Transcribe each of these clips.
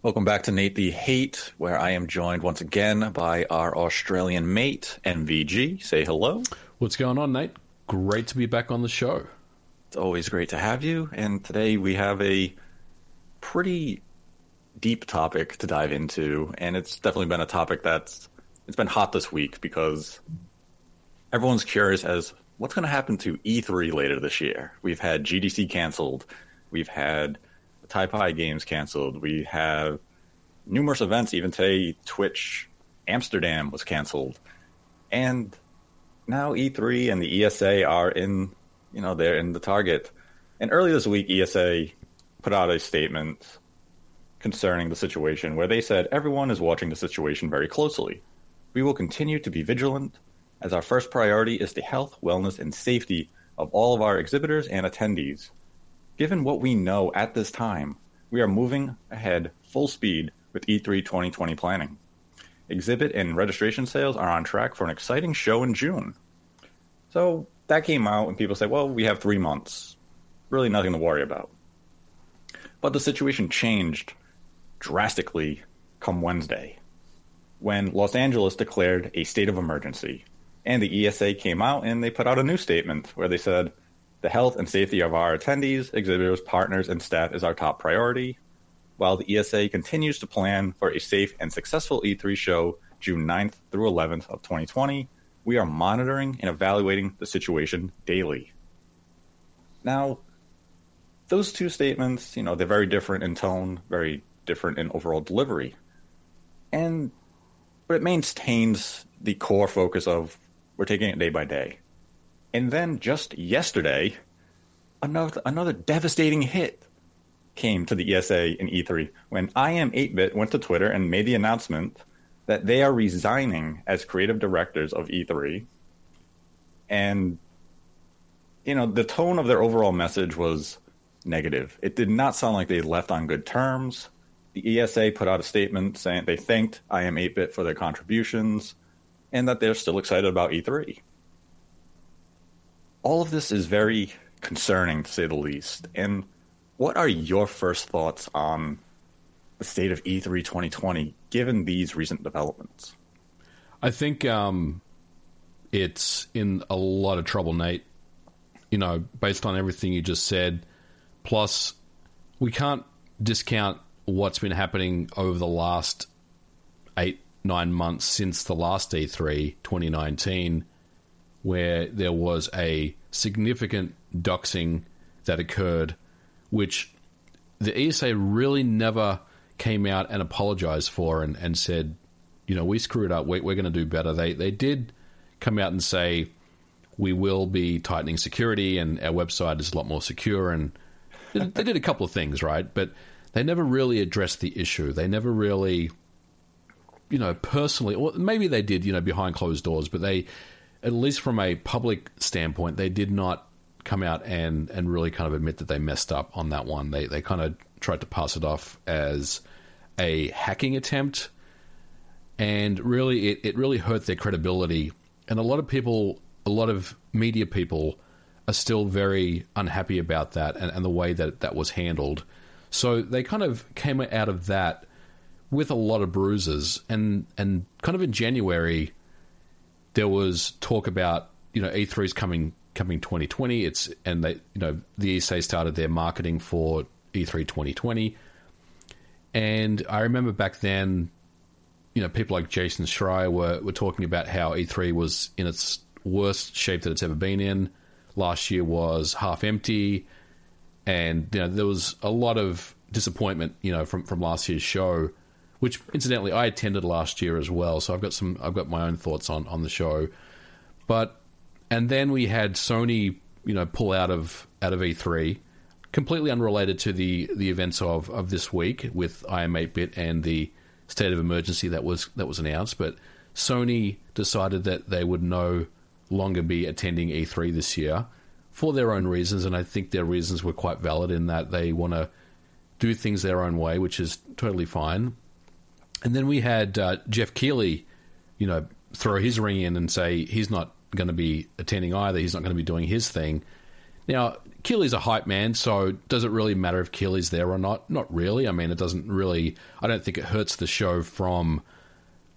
Welcome back to Nate the Hate, where I am joined once again by our Australian mate, MVG. Say hello. What's going on, Nate? Great to be back on the show. It's always great to have you. And today we have a pretty deep topic to dive into, and it's definitely been a topic that's it's been hot this week because everyone's curious as what's going to happen to E3 later this year. We've had GDC canceled, we've had Taipei games canceled, we have numerous events. Even today, Twitch Amsterdam was canceled, and now E3 and the ESA are in, you know, they're in the target. And early this week, ESA put out a statement concerning the situation where they said everyone is watching the situation very closely. We will continue to be vigilant as our first priority is the health, wellness, and safety of all of our exhibitors and attendees. Given what we know at this time, we are moving ahead full speed with E3 2020 planning. Exhibit and registration sales are on track for an exciting show in June. So that came out, and people say, well, we have three months. Really nothing to worry about. But the situation changed drastically come Wednesday when Los Angeles declared a state of emergency. And the ESA came out and they put out a new statement where they said, the health and safety of our attendees, exhibitors, partners, and staff is our top priority while the ESA continues to plan for a safe and successful E3 show June 9th through 11th of 2020, we are monitoring and evaluating the situation daily. Now, those two statements, you know, they're very different in tone, very different in overall delivery. And but it maintains the core focus of we're taking it day by day. And then just yesterday, another another devastating hit came to the ESA and E3 when I am 8-bit went to Twitter and made the announcement that they are resigning as creative directors of E3. And you know, the tone of their overall message was negative. It did not sound like they left on good terms. The ESA put out a statement saying they thanked I am 8-bit for their contributions and that they're still excited about E3. All of this is very concerning to say the least. And what are your first thoughts on the state of E3 2020 given these recent developments? I think um, it's in a lot of trouble, Nate. You know, based on everything you just said. Plus, we can't discount what's been happening over the last eight, nine months since the last E3 2019, where there was a significant doxing that occurred which the ESA really never came out and apologized for and, and said, you know, we screwed up. We, we're going to do better. They they did come out and say we will be tightening security and our website is a lot more secure and they did a couple of things right, but they never really addressed the issue. They never really, you know, personally, or maybe they did, you know, behind closed doors, but they, at least from a public standpoint, they did not come out and and really kind of admit that they messed up on that one. They they kind of tried to pass it off as a hacking attempt, and really it, it really hurt their credibility. And a lot of people, a lot of media people, are still very unhappy about that and, and the way that that was handled. So they kind of came out of that with a lot of bruises, and and kind of in January there was talk about you know E3 is coming coming 2020. It's and they you know the ESA started their marketing for E3 2020, and I remember back then, you know, people like Jason Schreier were were talking about how E3 was in its worst shape that it's ever been in. Last year was half empty, and you know there was a lot of disappointment, you know, from from last year's show. Which incidentally I attended last year as well, so I've got some I've got my own thoughts on on the show. But and then we had Sony, you know, pull out of out of E3, completely unrelated to the the events of of this week with I am 8-bit and the state of emergency that was that was announced. But Sony decided that they would no longer be attending E3 this year for their own reasons, and I think their reasons were quite valid in that they want to do things their own way, which is totally fine. And then we had uh, Geoff Keighley, you know, throw his ring in and say he's not going to be attending either. He's not going to be doing his thing. Now, Keighley's a hype man, so does it really matter if Keighley's there or not? Not really. I mean, it doesn't really. I don't think it hurts the show from,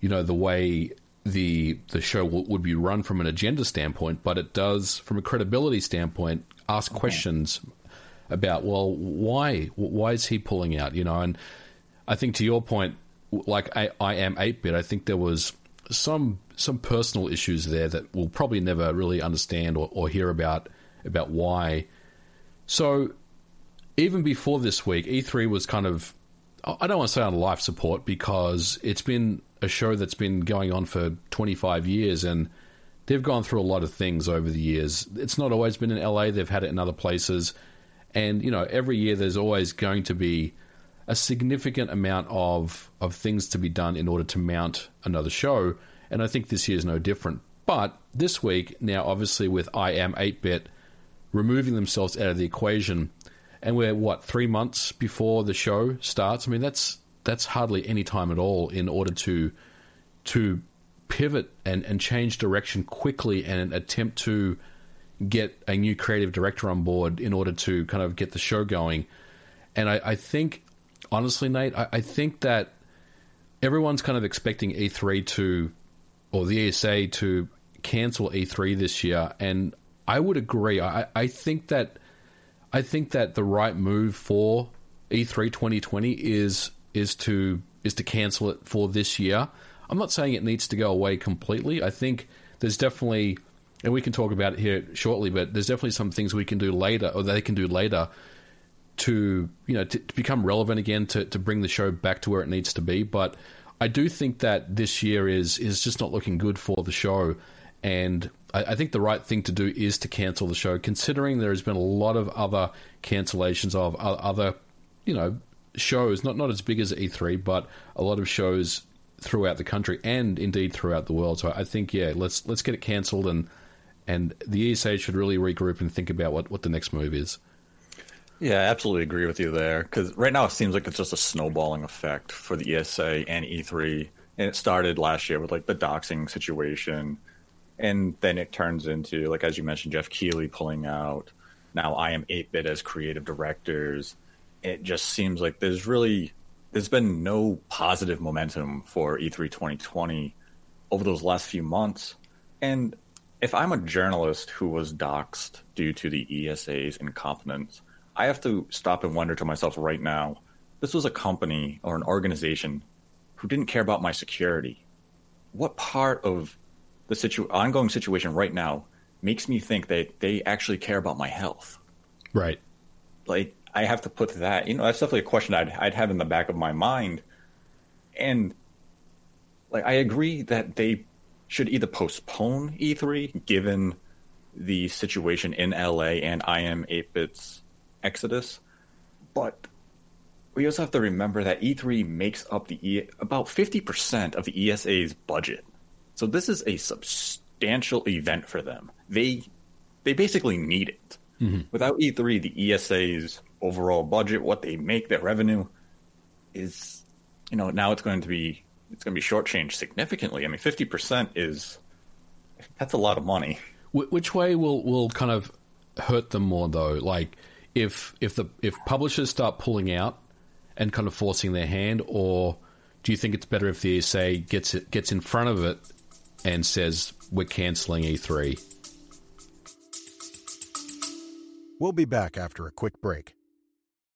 you know, the way the the show w- would be run from an agenda standpoint, but it does from a credibility standpoint ask okay. questions about well, why why is he pulling out? You know, and I think to your point, like I, I am eight bit. I think there was some some personal issues there that we'll probably never really understand or, or hear about about why. So even before this week, E3 was kind of I don't want to say on life support because it's been a show that's been going on for 25 years and they've gone through a lot of things over the years. It's not always been in LA, they've had it in other places. And, you know, every year there's always going to be a significant amount of of things to be done in order to mount another show, and I think this year is no different. But this week, now obviously with I am 8 bit removing themselves out of the equation, and we're what three months before the show starts. I mean, that's that's hardly any time at all in order to to pivot and, and change direction quickly and attempt to get a new creative director on board in order to kind of get the show going. And I, I think honestly, Nate, I, I think that everyone's kind of expecting E3 to, or the ESA to cancel E3 this year, and I would agree. I, I think that I think that the right move for E3 2020 is is to is to cancel it for this year. I'm not saying it needs to go away completely. I think there's definitely, and we can talk about it here shortly, but there's definitely some things we can do later, or they can do later, to you know to, to, become relevant again to, to bring the show back to where it needs to be. But I do think that this year is is just not looking good for the show, and I, I think the right thing to do is to cancel the show, considering there has been a lot of other cancellations of other you know shows, not not as big as E3, but a lot of shows throughout the country and indeed throughout the world. So I think yeah, let's let's get it cancelled and and the ESA should really regroup and think about what, what the next move is. Yeah, I absolutely agree with you there. Because right now it seems like it's just a snowballing effect for the ESA and E3. And it started last year with like the doxing situation. And then it turns into, like, as you mentioned, Geoff Keighley pulling out. Now I am 8 bit as creative directors. It just seems like there's really, there's been no positive momentum for E3 2020 over those last few months. And if I'm a journalist who was doxxed due to the ESA's incompetence, I have to stop and wonder to myself right now this was a company or an organization who didn't care about my security. What part of the situ- ongoing situation right now makes me think that they actually care about my health? Right. Like, I have to put that, you know, that's definitely a question I'd, I'd have in the back of my mind. And, like, I agree that they should either postpone E3 given the situation in LA and I am 8 bits Exodus, but we also have to remember that E3 makes up the e- about 50% of the ESA's budget. So this is a substantial event for them. They they basically need it. Mm-hmm. Without E3, the ESA's overall budget, what they make, their revenue, is you know now it's going to be it's going to be shortchanged significantly. I mean, 50% is that's a lot of money. Which way will will kind of hurt them more though? Like if if the if publishers start pulling out and kind of forcing their hand, or do you think it's better if the ESA gets it gets in front of it and says we're cancelling E3? We'll be back after a quick break.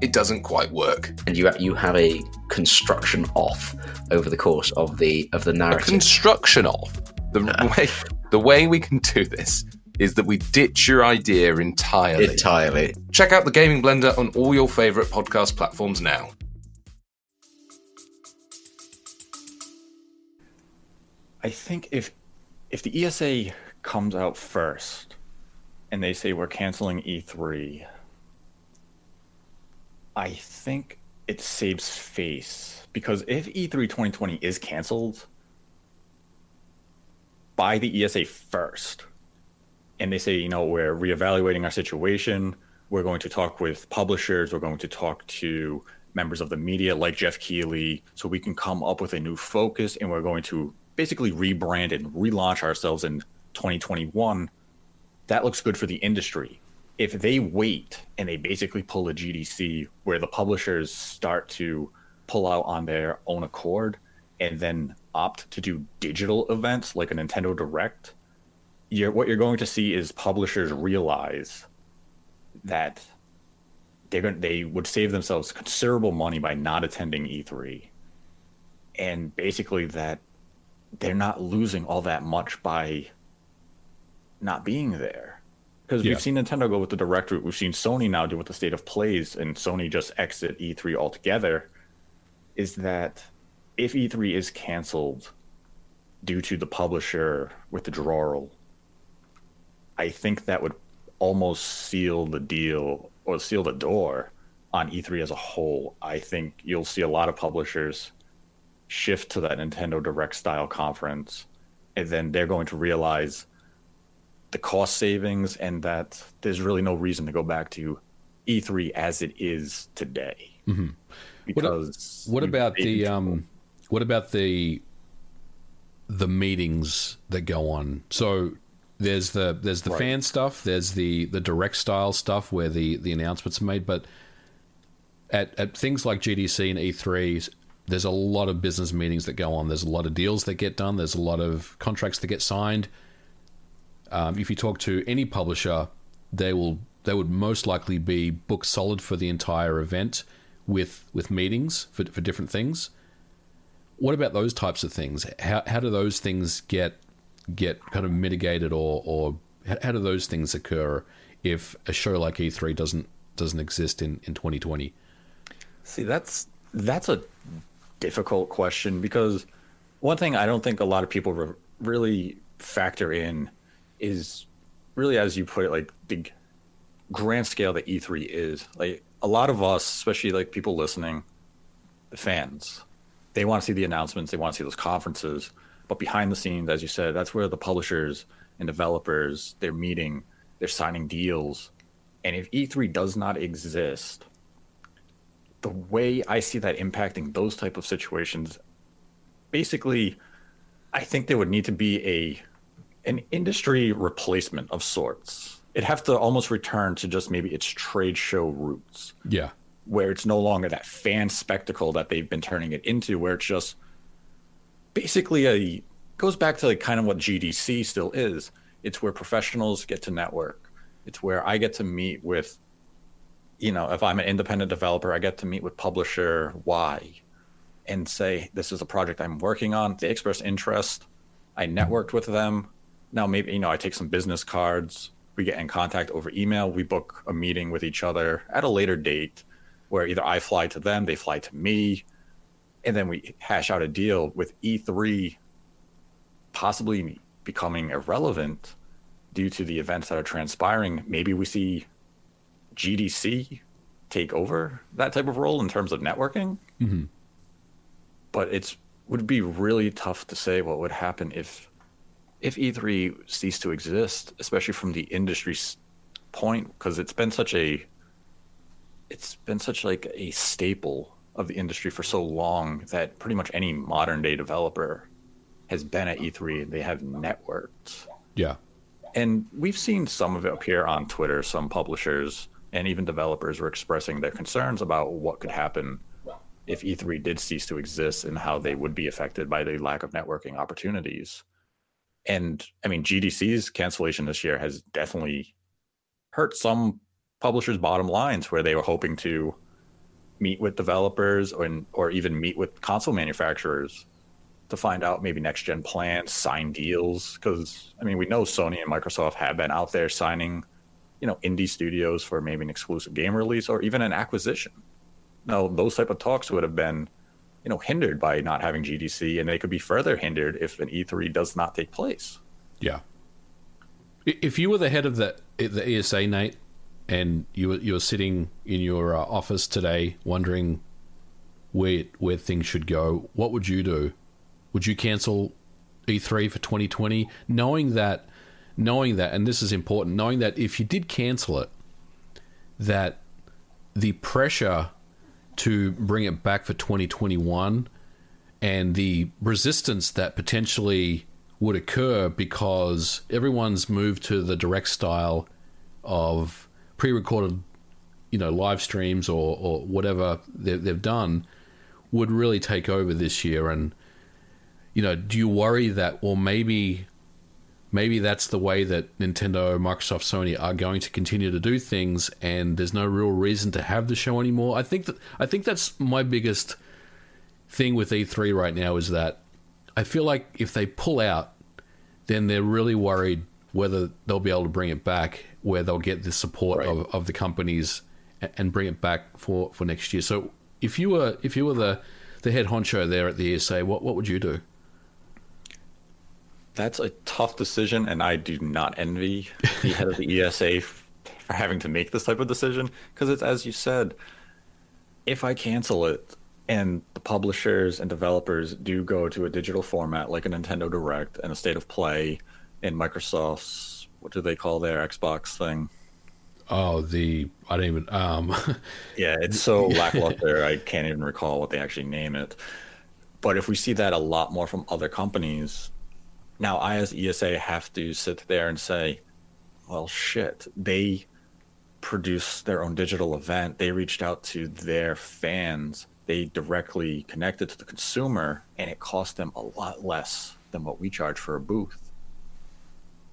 it doesn't quite work. And you you have a construction off over the course of the of the narrative. A construction off. The way the way we can do this is that we ditch your idea entirely. Entirely. Check out the Gaming Blender on all your favorite podcast platforms now. I think if if the ESA comes out first and they say we're canceling E3, I think it saves face because if E E3 2020 is canceled by the ESA first, and they say, you know, we're reevaluating our situation, we're going to talk with publishers, we're going to talk to members of the media like Geoff Keighley, so we can come up with a new focus, and we're going to basically rebrand and relaunch ourselves in 2021. That looks good for the industry. If they wait and they basically pull a GDC where the publishers start to pull out on their own accord and then opt to do digital events like a Nintendo Direct, you're, what you're going to see is publishers realize that they're going they would save themselves considerable money by not attending E3, and basically that they're not losing all that much by not being there. Because Yeah. we've seen Nintendo go with the direct route, we've seen Sony now do with the state of plays, and Sony just exit E3 altogether. Is that if E3 is canceled due to the publisher withdrawal, I think that would almost seal the deal or seal the door on E3 as a whole. I think you'll see a lot of publishers shift to that Nintendo Direct style conference, and then they're going to realize the cost savings and that there's really no reason to go back to E3 as it is today. Mm-hmm. What, Because what you- about the um, what about the the meetings that go on? So there's the there's the Right. fan stuff, there's the the direct style stuff where the the announcements are made, but at at things like GDC and E3, there's a lot of business meetings that go on. There's a lot of deals that get done. There's a lot of contracts that get signed. Um, if you talk to any publisher, they will they would most likely be booked solid for the entire event with with meetings for for different things. What about those types of things? How how do those things get get kind of mitigated or or how, do those things occur if a show like E3 doesn't doesn't exist in in 2020? See, that's that's a difficult question because one thing I don't think a lot of people re- really factor in is really, as you put it, like the grand scale that E3 is. Like a lot of us, especially like people listening, the fans, they want to see the announcements, they want to see those conferences, but behind the scenes, as you said, that's where the publishers and developers they're meeting, they're signing deals, and if E3 does not exist the way I see that impacting those type of situations, basically, I think there would need to be a an industry replacement of sorts. It'd have to almost return to just maybe its trade show roots, Yeah. where it's no longer that fan spectacle that they've been turning it into, where it's just basically a goes back to like kind of what GDC still is. It's where professionals get to network. It's where I get to meet with you know, if I'm an independent developer, I get to meet with publisher Y and say, this is a project I'm working on. They express interest. I networked with them. Now, maybe, you know, I take some business cards. We get in contact over email. We book a meeting with each other at a later date where either I fly to them, they fly to me, and then we hash out a deal with E3 possibly becoming irrelevant due to the events that are transpiring. Maybe we see GDC take over that type of role in terms of networking. Mm-hmm. But it's would be really tough to say what would happen if if E3 ceased to exist, especially from the industry's point, because it's been such a it's been such like a staple of the industry for so long that pretty much any modern day developer has been at E3 and they have networked Yeah. and we've seen some of it appear on Twitter. Some publishers and even developers were expressing their concerns about what could happen if E3 did cease to exist and how they would be affected by the lack of networking opportunities. And I mean, GDC's cancellation this year has definitely hurt some publishers' bottom lines where they were hoping to meet with developers or, or even meet with console manufacturers to find out maybe next gen plans, sign deals. Because I mean, we know Sony and Microsoft have been out there signing, you know, indie studios for maybe an exclusive game release or even an acquisition. Now, those type of talks would have been, you know, hindered by not having GDC, and they could be further hindered if an E3 does not take place. Yeah. If you were the head of the the ESA, Nate, and you were you were sitting in your uh, office today, wondering where where things should go, what would you do? Would you cancel E3 for 2020, knowing that, knowing that, and this is important, knowing that if you did cancel it, that the pressure to bring it back for 2021 and the resistance that potentially would occur because everyone's moved to the direct style of pre-recorded you know live streams or, or whatever they've, done would really take over this year. And you know do you worry that or maybe maybe that's the way that Nintendo, Microsoft, Sony are going to continue to do things and there's no real reason to have the show anymore I think that I think that's my biggest thing with E3 right now is that I feel like if they pull out then they're really worried whether they'll be able to bring it back where they'll get the support Right. of, of the companies and bring it back for, for next year. So if you were if you were the the head honcho there at the ESA, what what would you do? That's a tough decision, and I do not envy the head of the ESA for having to make this type of decision because it's as you said. If I cancel it and the publishers and developers do go to a digital format like a Nintendo Direct and a State of Play and Microsoft's what do they call their Xbox thing? Oh, the I don't even um Yeah, it's so lackluster. I can't even recall what they actually name it. But if we see that a lot more from other companies, now I as ESA have to sit there and say, well, shit, they produced their own digital event. They reached out to their fans. They directly connected to the consumer, and it cost them a lot less than what we charge for a booth.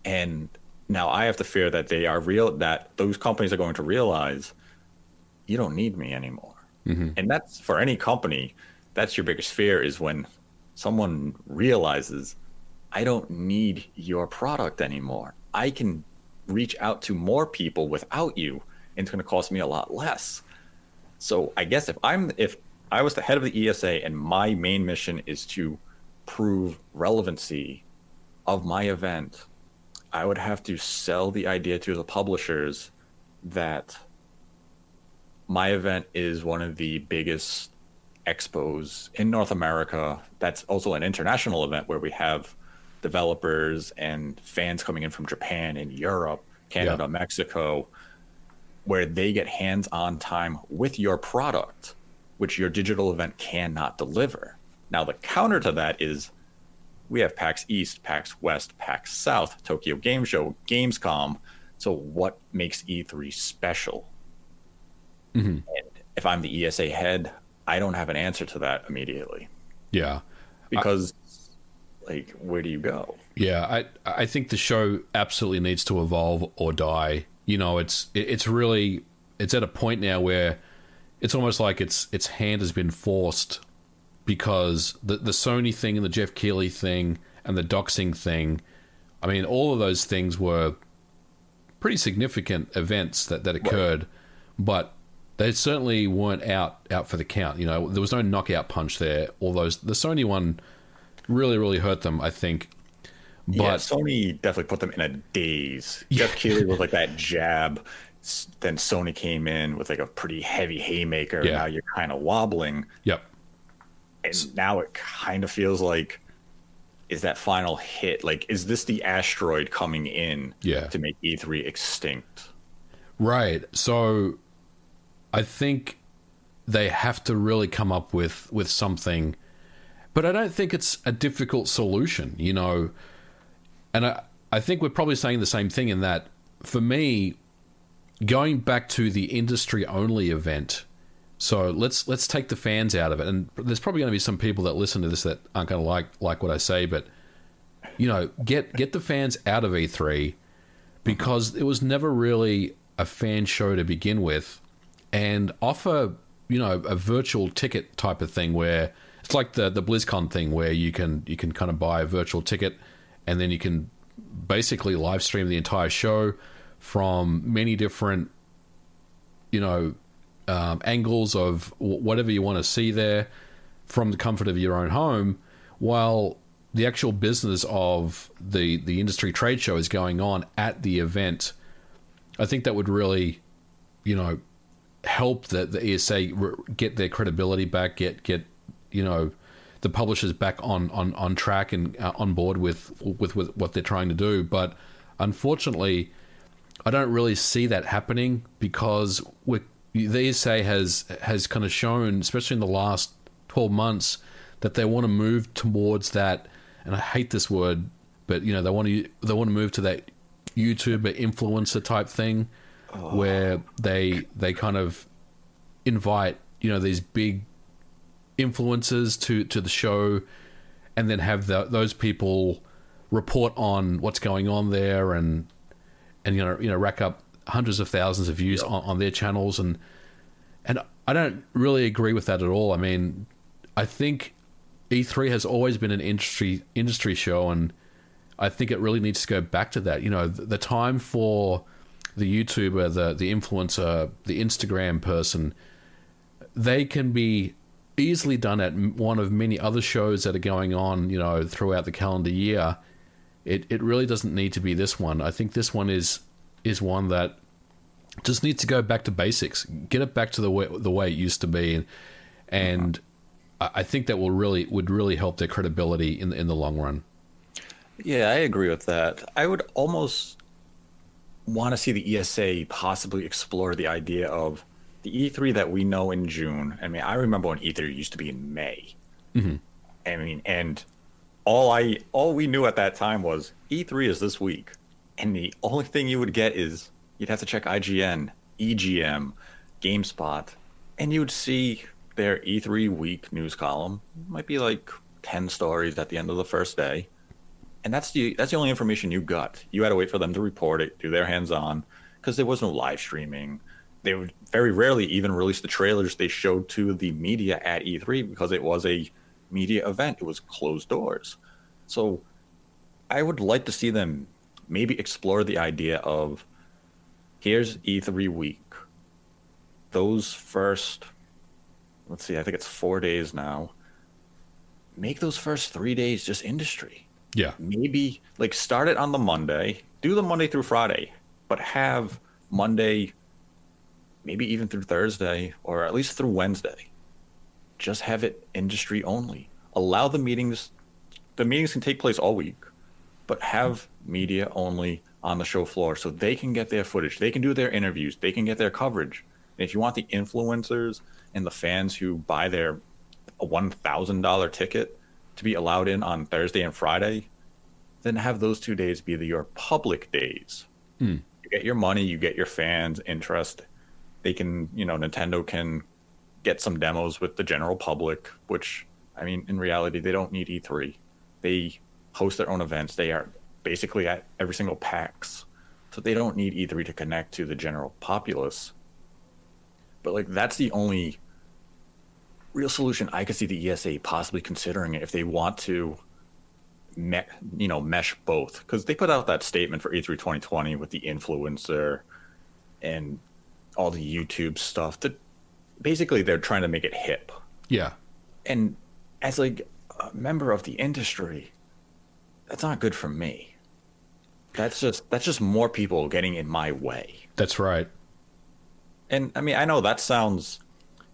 And now I have to fear that they are real, that those companies are going to realize you don't need me anymore. Mm-hmm. And that's for any company, that's your biggest fear is when someone realizes I don't need your product anymore. I can reach out to more people without you and it's going to cost me a lot less. So I guess if I'm if I was the head of the ESA and my main mission is to prove relevancy of my event, I would have to sell the idea to the publishers that my event is one of the biggest expos in North America. That's also an international event where we have developers and fans coming in from Japan and Europe, Canada, Yeah. Mexico, where they get hands on time with your product, which your digital event cannot deliver. Now, the counter to that is we have PAX East, PAX West, PAX South, Tokyo Game Show, Gamescom. So, what makes E3 special? Mm-hmm. And if I'm the ESA head, I don't have an answer to that immediately yeah. because, like, where do you go? Yeah, I I think the show absolutely needs to evolve or die. You know, it's it's really it's at a point now where it's almost like its its hand has been forced because the the Sony thing and the Geoff Keighley thing and the doxing thing. I mean, all of those things were pretty significant events that that occurred, but they certainly weren't out out for the count. You know, there was no knockout punch there. All those the Sony one really really hurt them. I think. But yeah, Sony definitely put them in a daze. Geoff Keighley was like that jab. Then Sony came in with like a pretty heavy haymaker. Yeah. Now you're kind of wobbling. Yep. and now it kind of feels like is that final hit like is this the asteroid coming in Yeah. to make e3 extinct Right. So I think they have to really come up with with something but I don't think it's a difficult solution, you know. And I I think we're probably saying the same thing in that for me going back to the industry only event so let's let's take the fans out of it and there's probably going to be some people that listen to this that aren't going to like like what I say but you know get get the fans out of E3 because it was never really a fan show to begin with and offer you know a virtual ticket type of thing where it's like the the BlizzCon thing where you can you can kind of buy a virtual ticket and then you can basically live stream the entire show from many different you know um, angles of whatever you want to see there from the comfort of your own home while the actual business of the the industry trade show is going on at the event. I think that would really you know help the, the ESA get their credibility back, get get you know the publishers back on on, on track and uh, on board with, with with what they're trying to do. But unfortunately, I don't really see that happening because we the ESA has has kind of shown, especially in the last twelve months, that they want to move towards that. And I hate this word, but you know they want to they want to move to that YouTuber influencer type thing, where they they kind of invite you know these big influencers to to the show, and then have the, those people report on what's going on there and and you know you know rack up hundreds of thousands of views on, on their channels and and I don't really agree with that at all. I mean, I think E3 has always been an industry industry show, and I think it really needs to go back to that. You know, the, the time for the YouTuber, the the influencer, the Instagram person, they can be easily done at one of many other shows that are going on. You know, throughout the calendar year. It it really doesn't need to be this one. I think this one is is one that just needs to go back to basics. Get it back to the way the way it used to be, and and I I think that will really would really help their credibility in the, in the long run. Yeah, I agree with that. I would almost want to see the ESA possibly explore the idea of the E3 that we know in June. I mean, I remember when E3 used to be in May. Mhm. I mean, and all I all we knew at that time was E3 is this week, and the only thing you would get is you'd have to check IGN, EGM, GameSpot, and you would see their E3 week news column. Might be like ten stories at the end of the first day and that's the that's the only information you got. You had to wait for them to report it, do their hands on, because there was no live streaming. They would very rarely even release the trailers they showed to the media at E3 because it was a media event. It was closed doors. So I would like to see them maybe explore the idea of here's E3 week. Those first let's see, I think it's four days now. Make those first three days just industry Yeah, maybe like start it on the Monday, do the Monday through Friday, but have Monday, maybe even through Thursday or at least through Wednesday. Just have it industry only. Allow the meetings, the meetings can take place all week, but have media only on the show floor so they can get their footage, they can do their interviews, they can get their coverage. And if you want the influencers and the fans who buy their $1,000 ticket to be allowed in on Thursday and Friday, then have those two days be the, your public days. Hmm. You get your money, you get your fans' interest. They can, you know, Nintendo can get some demos with the general public, which, I mean, in reality, they don't need E3. They host their own events. They are basically at every single PAX. So they don't need E3 to connect to the general populace. But, like, that's the only real solution I could see the ESA possibly considering if they want to, me, you know, mesh both. Because they put out that statement for E E3 2020 with the influencer and all the YouTube stuff. That basically they're trying to make it hip. yeah, And as like a member of the industry, that's not good for me. That's just that's just more people getting in my way. that's right. And I mean, I know that sounds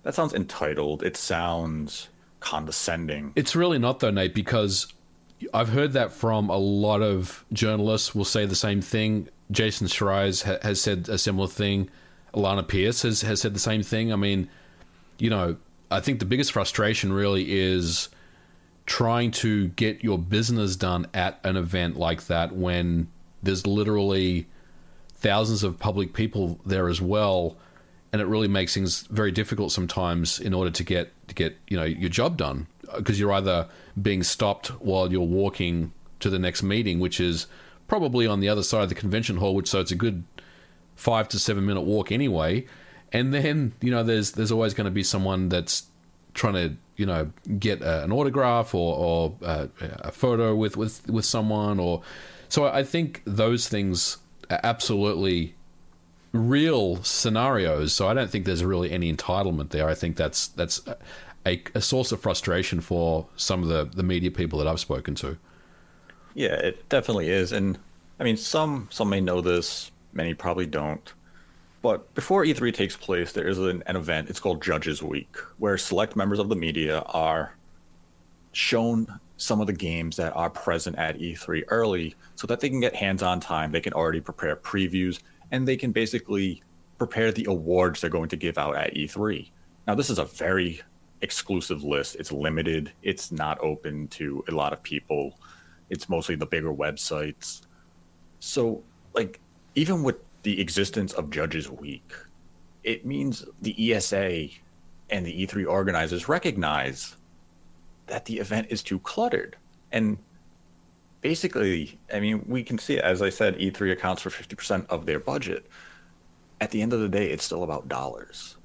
that sounds entitled. It sounds condescending. It's really not though, Nate, because I've heard that from a lot of journalists. Will say the same thing. Jason Schreier ha- has said a similar thing. Alana Pierce has has said the same thing. I mean, you know, I think the biggest frustration really is trying to get your business done at an event like that when there's literally thousands of public people there as well and it really makes things very difficult sometimes in order to get to get you know your job done because you're either being stopped while you're walking to the next meeting which is probably on the other side of the convention hall which so it's a good 5 to 7 minute walk anyway and then you know there's there's always going to be someone that's trying to you know get uh, an autograph or, or uh, a photo with, with with someone or so I think those things are absolutely real scenarios. So I don't think there's really any entitlement there. I think that's that's a, a source of frustration for some of the the media people that I've spoken to. Yeah, it definitely is. And I mean, some some may know this, many probably don't. But before E3 takes place, there is an, an event. It's called Judges Week, where select members of the media are shown some of the games that are present at E3 early so that they can get hands on time. They can already prepare previews and they can basically prepare the awards they're going to give out at E3. Now, this is a very exclusive list. It's limited, it's not open to a lot of people, it's mostly the bigger websites. So, like, even with the existence of Judges Week, it means the ESA and the E3 organizers recognize that the event is too cluttered. And basically, I mean, we can see, as I said, E3 accounts for 50% of their budget. At the end of the day, it's still about dollars.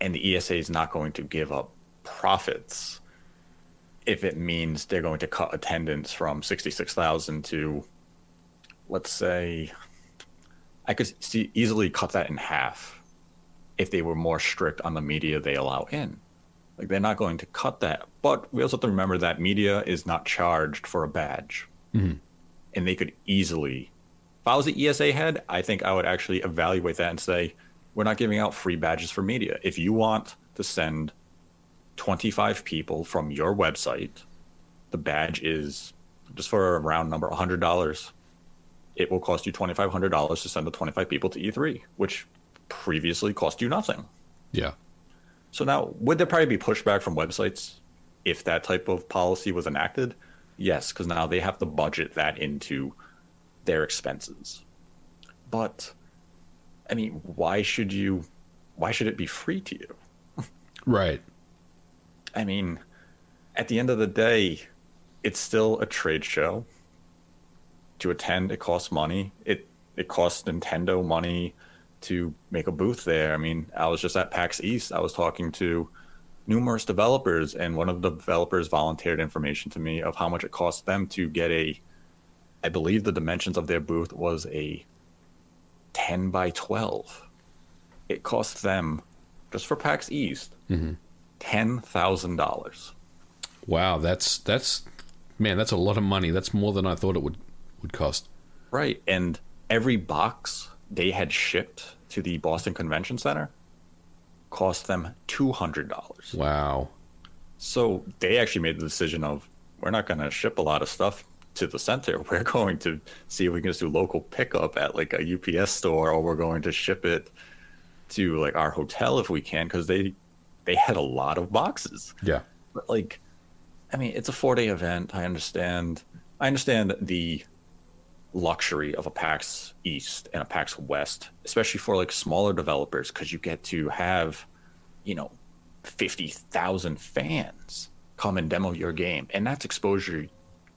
And the ESA is not going to give up profits if it means they're going to cut attendance from 66,000 to, let's say, I could see easily cut that in half if they were more strict on the media they allow in. Like they're not going to cut that. But we also have to remember that media is not charged for a badge. Mm-hmm. And they could easily, if I was the ESA head, I think I would actually evaluate that and say, we're not giving out free badges for media. If you want to send 25 people from your website, the badge is just for a round number, $100. It will cost you $2,500 to send the 25 people to E3, which previously cost you nothing. Yeah. So now, would there probably be pushback from websites if that type of policy was enacted? Yes, because now they have to budget that into their expenses. But, I mean, why should you? Why should it be free to you? Right. I mean, at the end of the day, it's still a trade show. To attend, it costs money. It it costs Nintendo money to make a booth there. I mean, I was just at PAX East. I was talking to numerous developers, and one of the developers volunteered information to me of how much it cost them to get a. I believe the dimensions of their booth was a 10 by 12. It cost them, just for PAX East, mm-hmm. $10,000. Wow, that's that's man, that's a lot of money. That's more than I thought it would would cost. Right. And every box they had shipped to the Boston Convention Center cost them $200. Wow. So they actually made the decision of we're not going to ship a lot of stuff to the center. We're going to see if we can just do local pickup at like a UPS store or we're going to ship it to like our hotel if we can because they they had a lot of boxes. Yeah. But like, I mean, it's a four day event. I understand. I understand the luxury of a PAX East and a PAX West, especially for like smaller developers, because you get to have, you know, fifty thousand fans come and demo your game, and that's exposure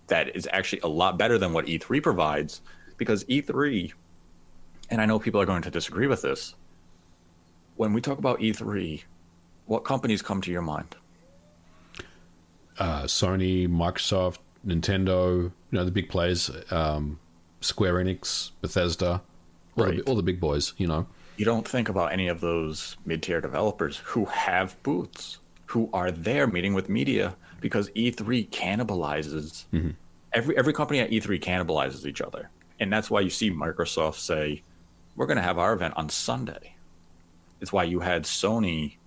that is actually a lot better than what E3 provides, because E3, and I know people are going to disagree with this. When we talk about E3, what companies come to your mind? Uh, Sony, Microsoft, Nintendo, you know, the big players, um, Square Enix, Bethesda, all, Right. the, all the big boys, you know. you don't think about any of those mid-tier developers who have booths who are there meeting with media because E3 cannibalizes mm-hmm. every every company at E3 cannibalizes each other. And that's why you see Microsoft say we're going to have our event on Sunday. It's why you had Sony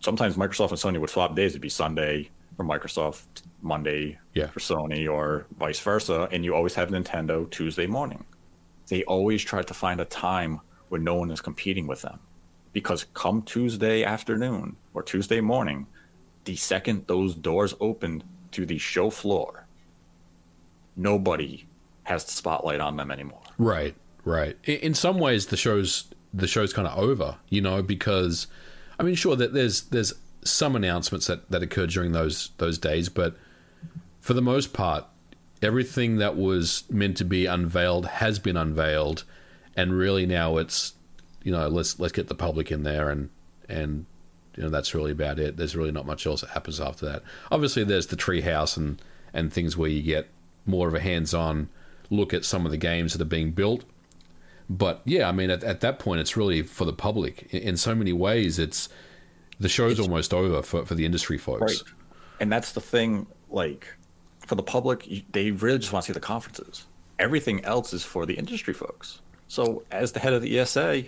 sometimes Microsoft and Sony would swap days it'd be Sunday for Microsoft, Monday Yeah. for Sony or vice versa and you always have Nintendo Tuesday morning they always try to find a time when no one is competing with them. Because come Tuesday afternoon or Tuesday morning, the second those doors open to the show floor, nobody has the spotlight on them anymore. Right, right. In, in some ways, the show's the show's kind of over, you know, because I mean, sure that there's there's some announcements that that occurred during those those days, but for the most part, everything that was meant to be unveiled has been unveiled, and really now it's you know let's let's get the public in there and and you know that's really about it. There's really not much else that happens after that. Obviously, there's the treehouse and and things where you get more of a hands-on look at some of the games that are being built. But yeah, I mean, at, at that point, it's really for the public. In, in so many ways, it's the show's almost over for, for the industry folks. Right. And that's the thing, like, for the public, they really just want to see the conferences. Everything else is for the industry folks. So, as the head of the ESA,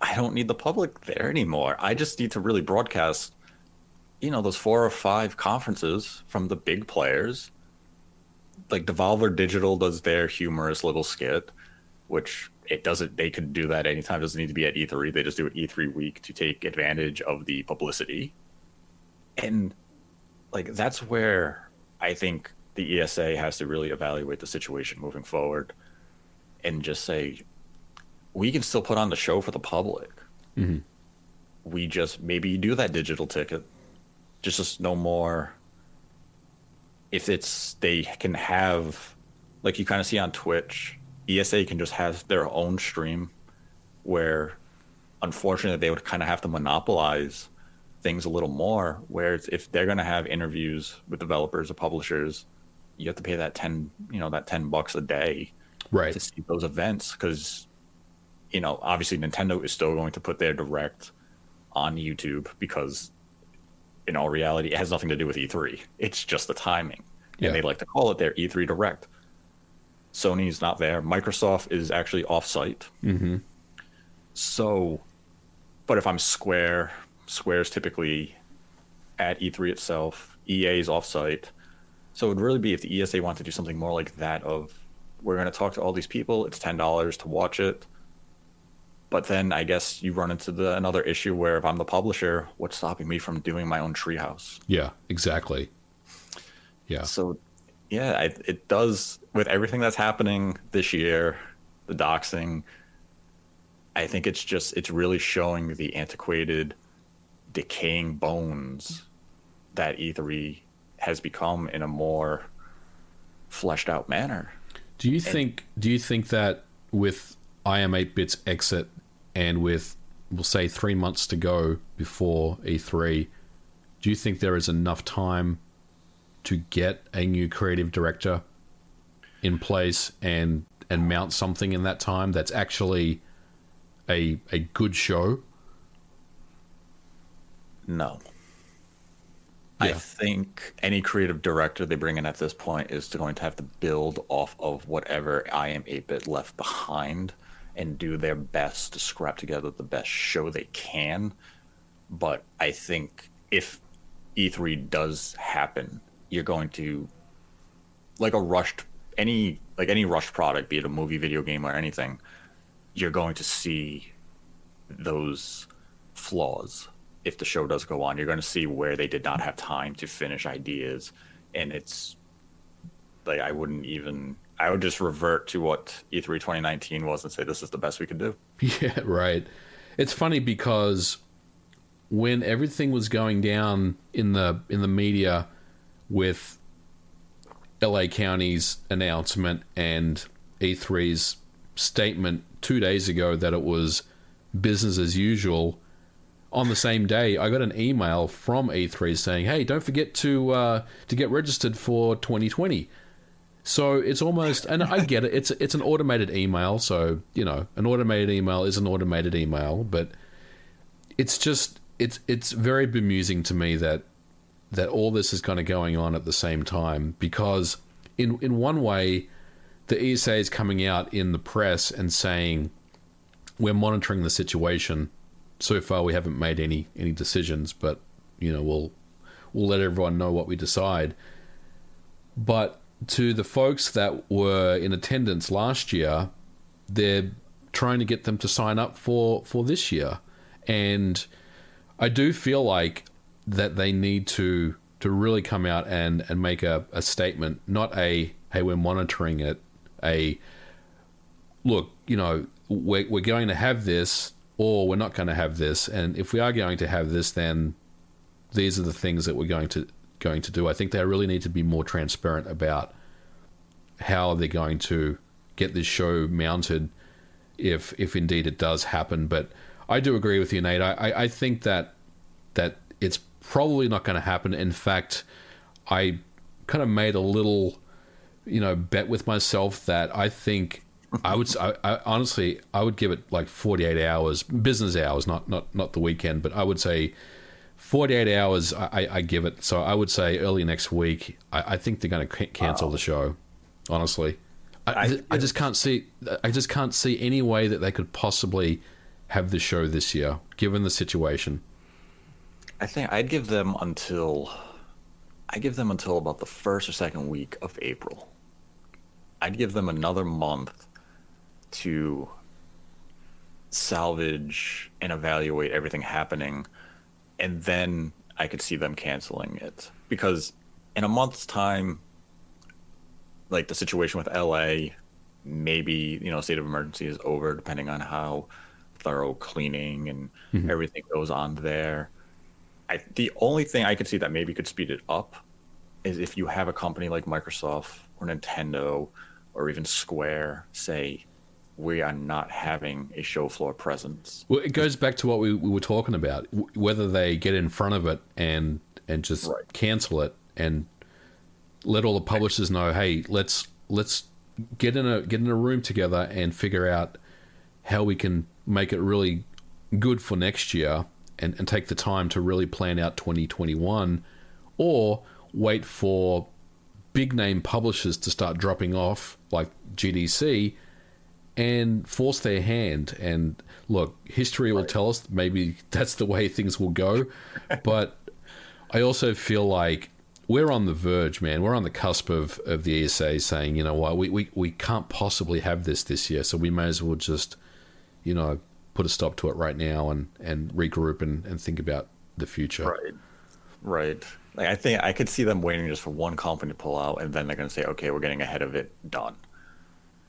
I don't need the public there anymore. I just need to really broadcast, you know, those four or five conferences from the big players. Like Devolver Digital does their humorous little skit, which it doesn't. They could do that anytime. It doesn't need to be at E3. They just do it E3 week to take advantage of the publicity, and like that's where I think the ESA has to really evaluate the situation moving forward, and just say we can still put on the show for the public. Mm-hmm. We just maybe do that digital ticket, just just no more. If it's they can have, like you kind of see on Twitch, ESA can just have their own stream, where, unfortunately, they would kind of have to monopolize things a little more. Where if they're going to have interviews with developers or publishers, you have to pay that ten, you know, that ten bucks a day Right. to see those events because you know obviously nintendo is still going to put their direct on youtube because in all reality it has nothing to do with e3 it's just the timing. Yeah. and they like to call it their e3 direct. Sony's not there. Microsoft is actually off-site. Mm-hmm. so but if i'm square square's typically at e3 itself. Ea's off-site so it would really be if the esa wanted to do something more like that of we're going to talk to all these people it's $10 to watch it but then i guess you run into the another issue where if i'm the publisher what's stopping me from doing my own treehouse Yeah. Exactly. Yeah. so yeah I, it does with everything that's happening this year the doxing i think it's just it's really showing the antiquated decaying bones that e3 has become in a more fleshed out manner Do you think? Do you think that with I am eight bits exit and with we'll say three months to go before E3, do you think there is enough time to get a new creative director in place and and mount something in that time that's actually a a good show? No. I think any creative director they bring in at this point is going to have to build off of whatever I am 8 bit left behind and do their best to scrap together the best show they can. But I think if E3 does happen, you're going to like a rushed any like any rushed product, be it a movie, video game, or anything, you're going to see those flaws if the show does go on. You're going to see where they did not have time to finish ideas, and it's like I wouldn't even. I would just revert to what E E3 2019 was and say this is the best we could do. Yeah, right. It's funny because when everything was going down in the in the media with LA County's announcement and E3's statement 2 days ago that it was business as usual on the same day I got an email from E3 saying, "Hey, don't forget to uh, to get registered for 2020." So it's almost, and I get it. It's it's an automated email, so you know, an automated email is an automated email, but it's just it's it's very bemusing to me that that all this is kind of going on at the same time because in in one way, the ESA is coming out in the press and saying we're monitoring the situation. So far, we haven't made any any decisions, but you know we'll we'll let everyone know what we decide. But to the folks that were in attendance last year, they're trying to get them to sign up for for this year, and I do feel like that they need to to really come out and and make a, a statement, not a hey we're monitoring it, a look you know we're we're going to have this or we're not going to have this, and if we are going to have this, then these are the things that we're going to going to do. I think they really need to be more transparent about how they're going to get this show mounted if if indeed it does happen. But I do agree with you, Nate. I, I, think that that it's probably not going to happen. In fact, I kind of made a little, you know, bet with myself that I think I would I, I, honestly I would give it like 48 hours, business hours, not not not the weekend, but I would say 48 hours. I, I give it. So I would say early next week. I, I think they're going to c- cancel the show. Honestly, I, I, I just can't see. I just can't see any way that they could possibly have the show this year, given the situation. I think I'd give them until I give them until about the first or second week of April. I'd give them another month to salvage and evaluate everything happening, and then I could see them canceling it because in a month's time, like the situation with LA, maybe you know state of emergency is over, depending on how thorough cleaning and mm-hmm. everything goes on there. I, the only thing I could see that maybe could speed it up is if you have a company like Microsoft or Nintendo or even Square say, we are not having a show floor presence. Well, it goes back to what we, we were talking about, whether they get in front of it and and just right. cancel it and let all the publishers know, hey, let's let's get in a get in a room together and figure out how we can make it really good for next year and, and take the time to really plan out 2021 or wait for big name publishers to start dropping off like GDC and force their hand and look history will tell us maybe that's the way things will go but I also feel like we're on the verge, man. We're on the cusp of, of the ESA saying, you know what, we, we, we can't possibly have this this year, so we may as well just, you know, put a stop to it right now and, and regroup and, and think about the future. Right. Right. Like I think I could see them waiting just for one company to pull out, and then they're going to say, "Okay, we're getting ahead of it, done."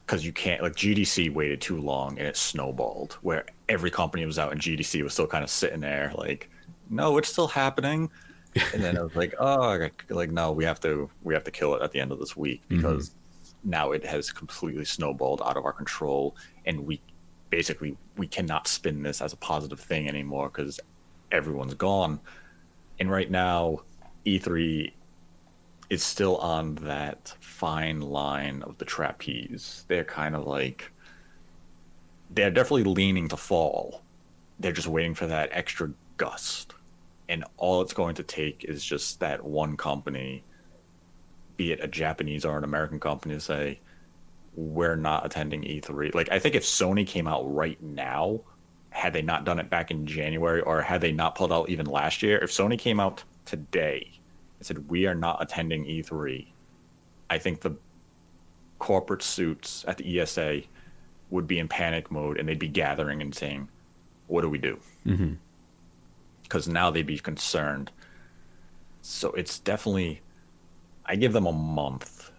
Because you can't like GDC waited too long and it snowballed, where every company was out and GDC was still kind of sitting there, like, "No, it's still happening." And then I was like, "Oh, like no, we have to we have to kill it at the end of this week mm-hmm. because mm-hmm. now it has completely snowballed out of our control, and we basically we cannot spin this as a positive thing anymore because everyone's gone. And right now, E3 is still on that fine line of the trapeze. They're kind of like they're definitely leaning to fall. They're just waiting for that extra gust. And all it's going to take is just that one company, be it a Japanese or an American company, to say, we're not attending E3. Like I think if Sony came out right now, had they not done it back in January or had they not pulled out even last year, if Sony came out today and said we are not attending E3, I think the corporate suits at the ESA would be in panic mode and they'd be gathering and saying, "What do we do?" Because mm-hmm. now they'd be concerned. So it's definitely, I give them a month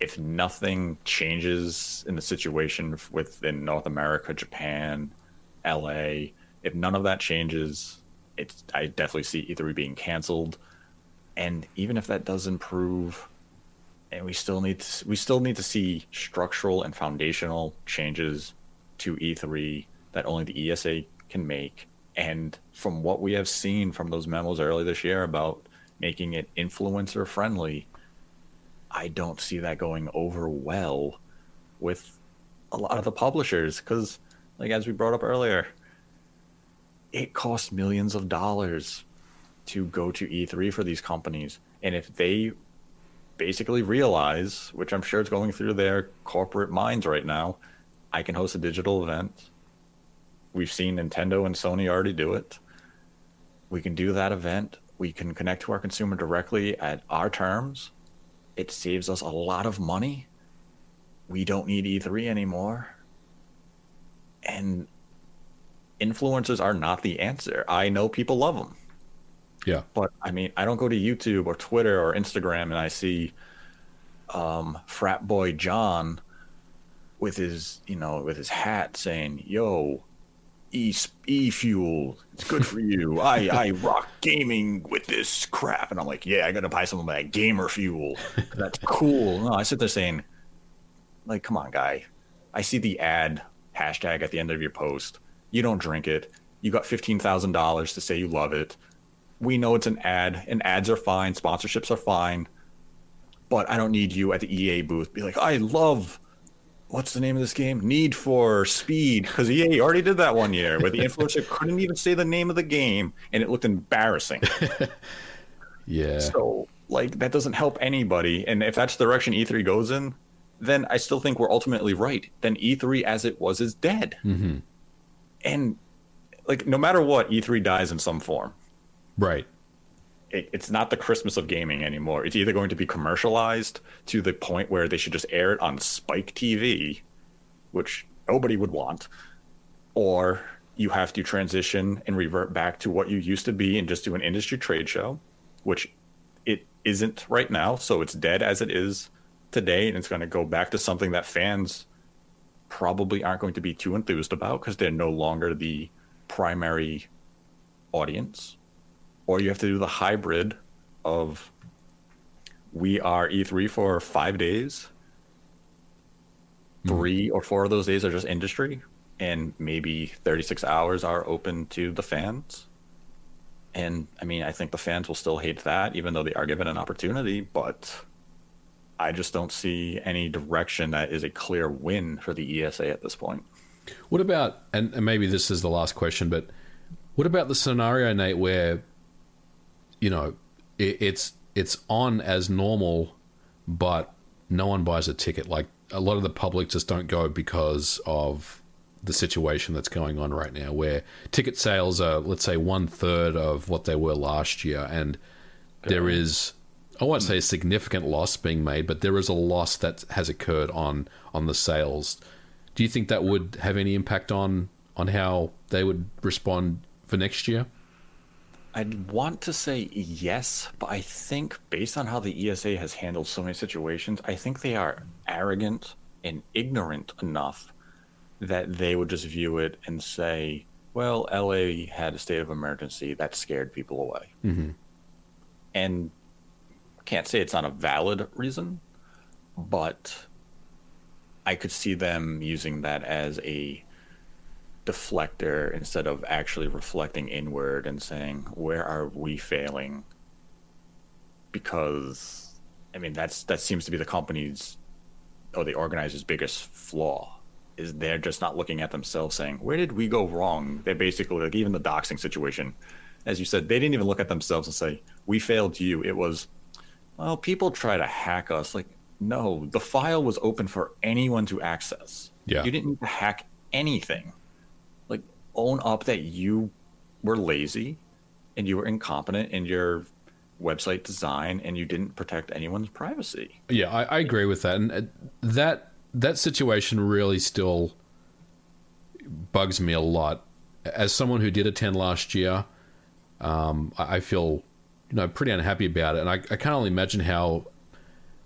if nothing changes in the situation within North America, Japan, LA, if none of that changes, it's I definitely see E3 being canceled. And even if that does improve, and we still need to, we still need to see structural and foundational changes to E3 that only the ESA can make. And from what we have seen from those memos early this year about making it influencer friendly, I don't see that going over well with a lot of the publishers because, like as we brought up earlier, it costs millions of dollars to go to E3 for these companies, and if they basically realize, which I'm sure is going through their corporate minds right now, I can host a digital event. We've seen Nintendo and Sony already do it. We can do that event. We can connect to our consumer directly at our terms it saves us a lot of money. We don't need E3 anymore. And influencers are not the answer. I know people love them. Yeah. But I mean, I don't go to YouTube or Twitter or Instagram and I see um, frat boy John with his, you know, with his hat saying, "Yo, e e fuel. It's good for you. I I rock gaming with this crap, and I'm like, yeah, I gotta buy some of that gamer fuel. That's cool. No, I sit there saying, like, come on, guy. I see the ad hashtag at the end of your post. You don't drink it. You got fifteen thousand dollars to say you love it. We know it's an ad, and ads are fine. Sponsorships are fine. But I don't need you at the EA booth. Be like, I love what's the name of this game? Need for Speed, because EA already did that one year where the influencer couldn't even say the name of the game and it looked embarrassing. yeah. So like that doesn't help anybody. And if that's the direction E3 goes in, then I still think we're ultimately right. Then E3 as it was is dead. Mm-hmm. And like no matter what, E3 dies in some form. Right. It, it's not the Christmas of gaming anymore. It's either going to be commercialized to the point where they should just air it on Spike TV, which nobody would want, or you have to transition and revert back to what you used to be and just do an industry trade show, which it isn't right now. So it's dead as it is today, and it's going to go back to something that fans probably aren't going to be too enthused about because they're no longer the primary audience. Or you have to do the hybrid of we are E3 for five days. Hmm. Three or four of those days are just industry, and maybe 36 hours are open to the fans. And I mean, I think the fans will still hate that, even though they are given an opportunity, but I just don't see any direction that is a clear win for the ESA at this point. What about, and, and maybe this is the last question, but what about the scenario, Nate, where, you know, it, it's it's on as normal, but no one buys a ticket? Like a lot of the public just don't go because of the situation that's going on right now, where ticket sales are, let's say, one third of what they were last year, and there is, I won't say a significant loss being made, but there is a loss that has occurred on on the sales. Do you think that would have any impact on on how they would respond for next year? I'd want to say yes, but I think based on how the ESA has handled so many situations, I think they are arrogant and ignorant enough that they would just view it and say, well, LA had a state of emergency that scared people away. Mm-hmm. And can't say it's not a valid reason, but I could see them using that as a deflector instead of actually reflecting inward and saying, where are we failing? Because, I mean, that's that seems to be the company's or the organizer's biggest flaw is they're just not looking at themselves saying, where did we go wrong? They basically, like, even the doxing situation, as you said, they didn't even look at themselves and say, we failed you. It was, well, people try to hack us. Like, no, the file was open for anyone to access. Yeah. You didn't need to hack anything. Own up that you were lazy and you were incompetent in your website design and you didn't protect anyone's privacy. Yeah, I, I agree with that, and uh, that that situation really still bugs me a lot. As someone who did attend last year, um, I, I feel you know pretty unhappy about it, and I, I can only imagine how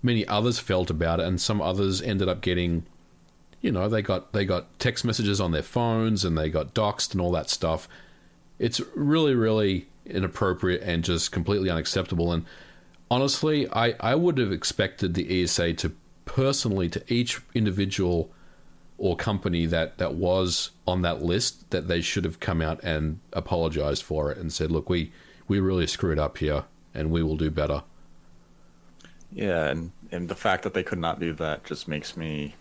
many others felt about it, and some others ended up getting, you know, they got they got text messages on their phones and they got doxxed and all that stuff. It's really, really inappropriate and just completely unacceptable. And honestly, I, I would have expected the ESA to personally to each individual or company that, that was on that list that they should have come out and apologized for it and said, look, we, we really screwed up here and we will do better. Yeah, and, and the fact that they could not do that just makes me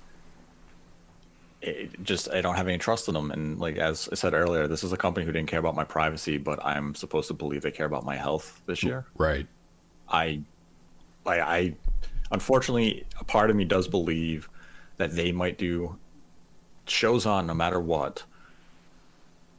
it just I don't have any trust in them. And like as I said earlier, this is a company who didn't care about my privacy, but I'm supposed to believe they care about my health this year. Right. I, I, I unfortunately, a part of me does believe that they might do shows on no matter what,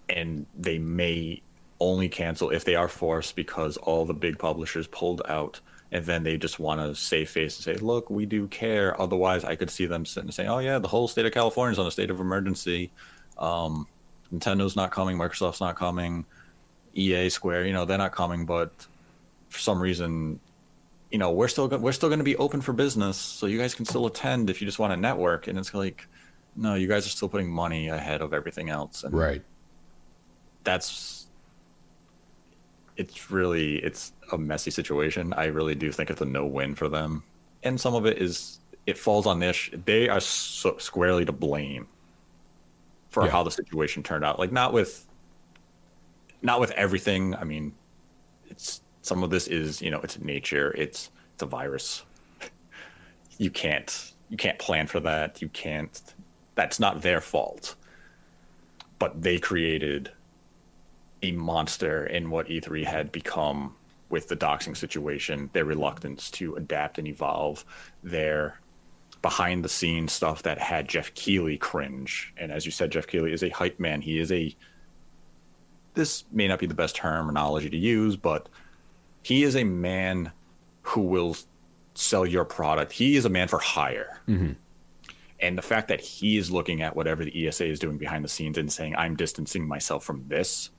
and they may only cancel if they are forced because all the big publishers pulled out and then they just want to save face and say, "Look, we do care." Otherwise, I could see them sitting and saying, "Oh yeah, the whole state of California is on a state of emergency. Um, Nintendo's not coming, Microsoft's not coming, EA, Square, you know, they're not coming, but for some reason, you know, we're still go- we're still going to be open for business, so you guys can still attend if you just want to network." And it's like, no, you guys are still putting money ahead of everything else, and Right. that's it's really it's a messy situation. I really do think it's a no win for them, and some of it is it falls on this. They are so squarely to blame for Yeah. how the situation turned out. Like not with not with everything. I mean, it's some of this is you know it's nature. It's it's a virus. You can't you can't plan for that. You can't. That's not their fault. But they created a monster in what E3 had become with the doxing situation, their reluctance to adapt and evolve, their behind the scenes stuff that had Geoff Keighley cringe. And as you said, Geoff Keighley is a hype man. He is a this may not be the best terminology to use, but he is a man who will sell your product. He is a man for hire. Mm-hmm. And the fact that he is looking at whatever the ESA is doing behind the scenes and saying, I'm distancing myself from this.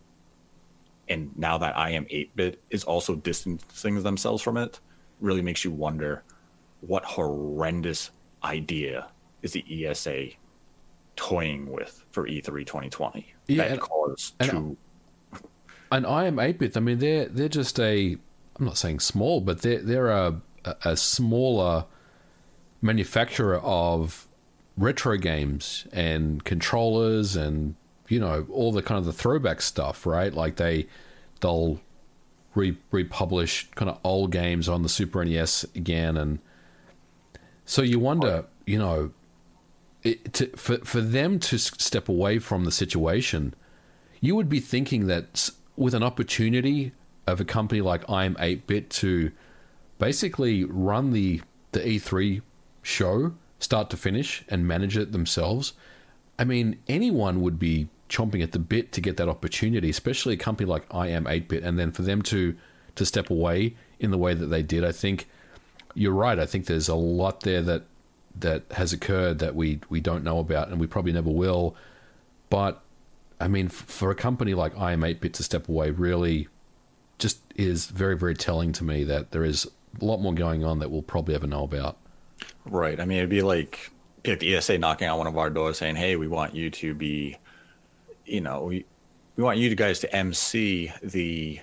And now that I am 8 bit is also distancing themselves from it, really makes you wonder what horrendous idea is the ESA toying with for E E3 2020 Yeah, that and- caused and- to and I am 8-bit. I mean, they're they're just a. I'm not saying small, but they're they're a- a smaller manufacturer of retro games and controllers and you know all the kind of the throwback stuff, right? Like they they'll re- republish kind of old games on the Super NES again, and so you wonder, you know, it, to, for for them to step away from the situation you would be thinking that with an opportunity of a company like I'm 8-bit to basically run the the E3 show start to finish and manage it themselves, I mean anyone would be chomping at the bit to get that opportunity, especially a company like I am 8-bit and then for them to to step away in the way that they did, I think you're right. I think there's a lot there that that has occurred that we we don't know about and we probably never will. But I mean, for a company like I am 8-bit to step away really just is very, very telling to me that there is a lot more going on that we'll probably ever know about. Right. I mean, it'd be like, like the ESA knocking on one of our doors saying, "Hey, we want you to be, you know, we we want you guys to MC the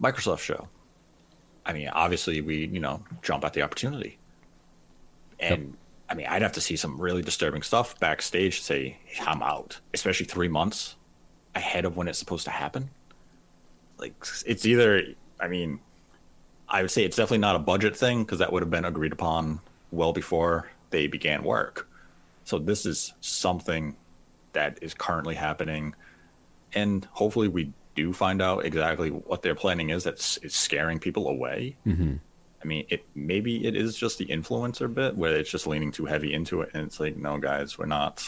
Microsoft show." I mean, obviously, we you know jump at the opportunity, and I mean, I'd have to see some really disturbing stuff backstage to say I'm out, especially three months ahead of when it's supposed to happen. Like, it's either, I mean, I would say it's definitely not a budget thing because that would have been agreed upon well before they began work. So this is something that is currently happening, and hopefully we do find out exactly what their planning is. That's is scaring people away. Mm-hmm. I mean, it maybe it is just the influencer bit where it's just leaning too heavy into it, and it's like, no, guys, we're not.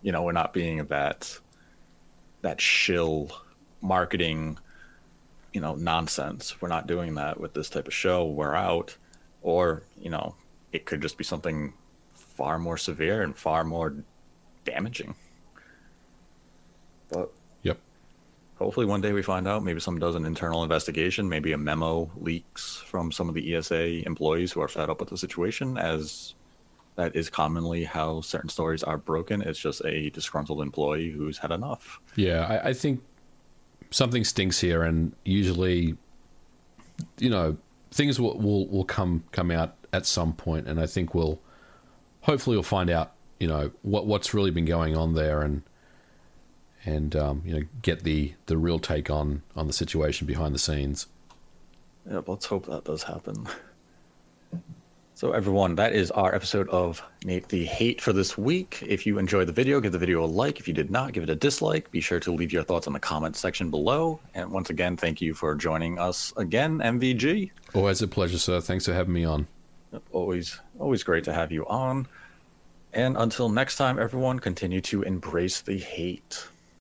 You know, we're not being that that shill marketing you know nonsense we're not doing that with this type of show we're out or you know it could just be something far more severe and far more damaging. But Yep. hopefully one day we find out maybe someone does an internal investigation maybe a memo leaks from some of the esa employees who are fed up with the situation as that is commonly how certain stories are broken. It's just a disgruntled employee who's had enough. Yeah, I, I think something stinks here, and usually, you know, things will, will will come come out at some point, and I think we'll hopefully we'll find out, you know, what what's really been going on there, and and um, you know, get the the real take on on the situation behind the scenes. Yeah, let's hope that does happen. So, everyone, that is our episode of Nate the Hate for this week. If you enjoyed the video, give the video a like. If you did not, give it a dislike. Be sure to leave your thoughts in the comments section below. And once again, thank you for joining us again, MVG. Always a pleasure, sir. Thanks for having me on. Always, always great to have you on. And until next time, everyone, continue to embrace the hate.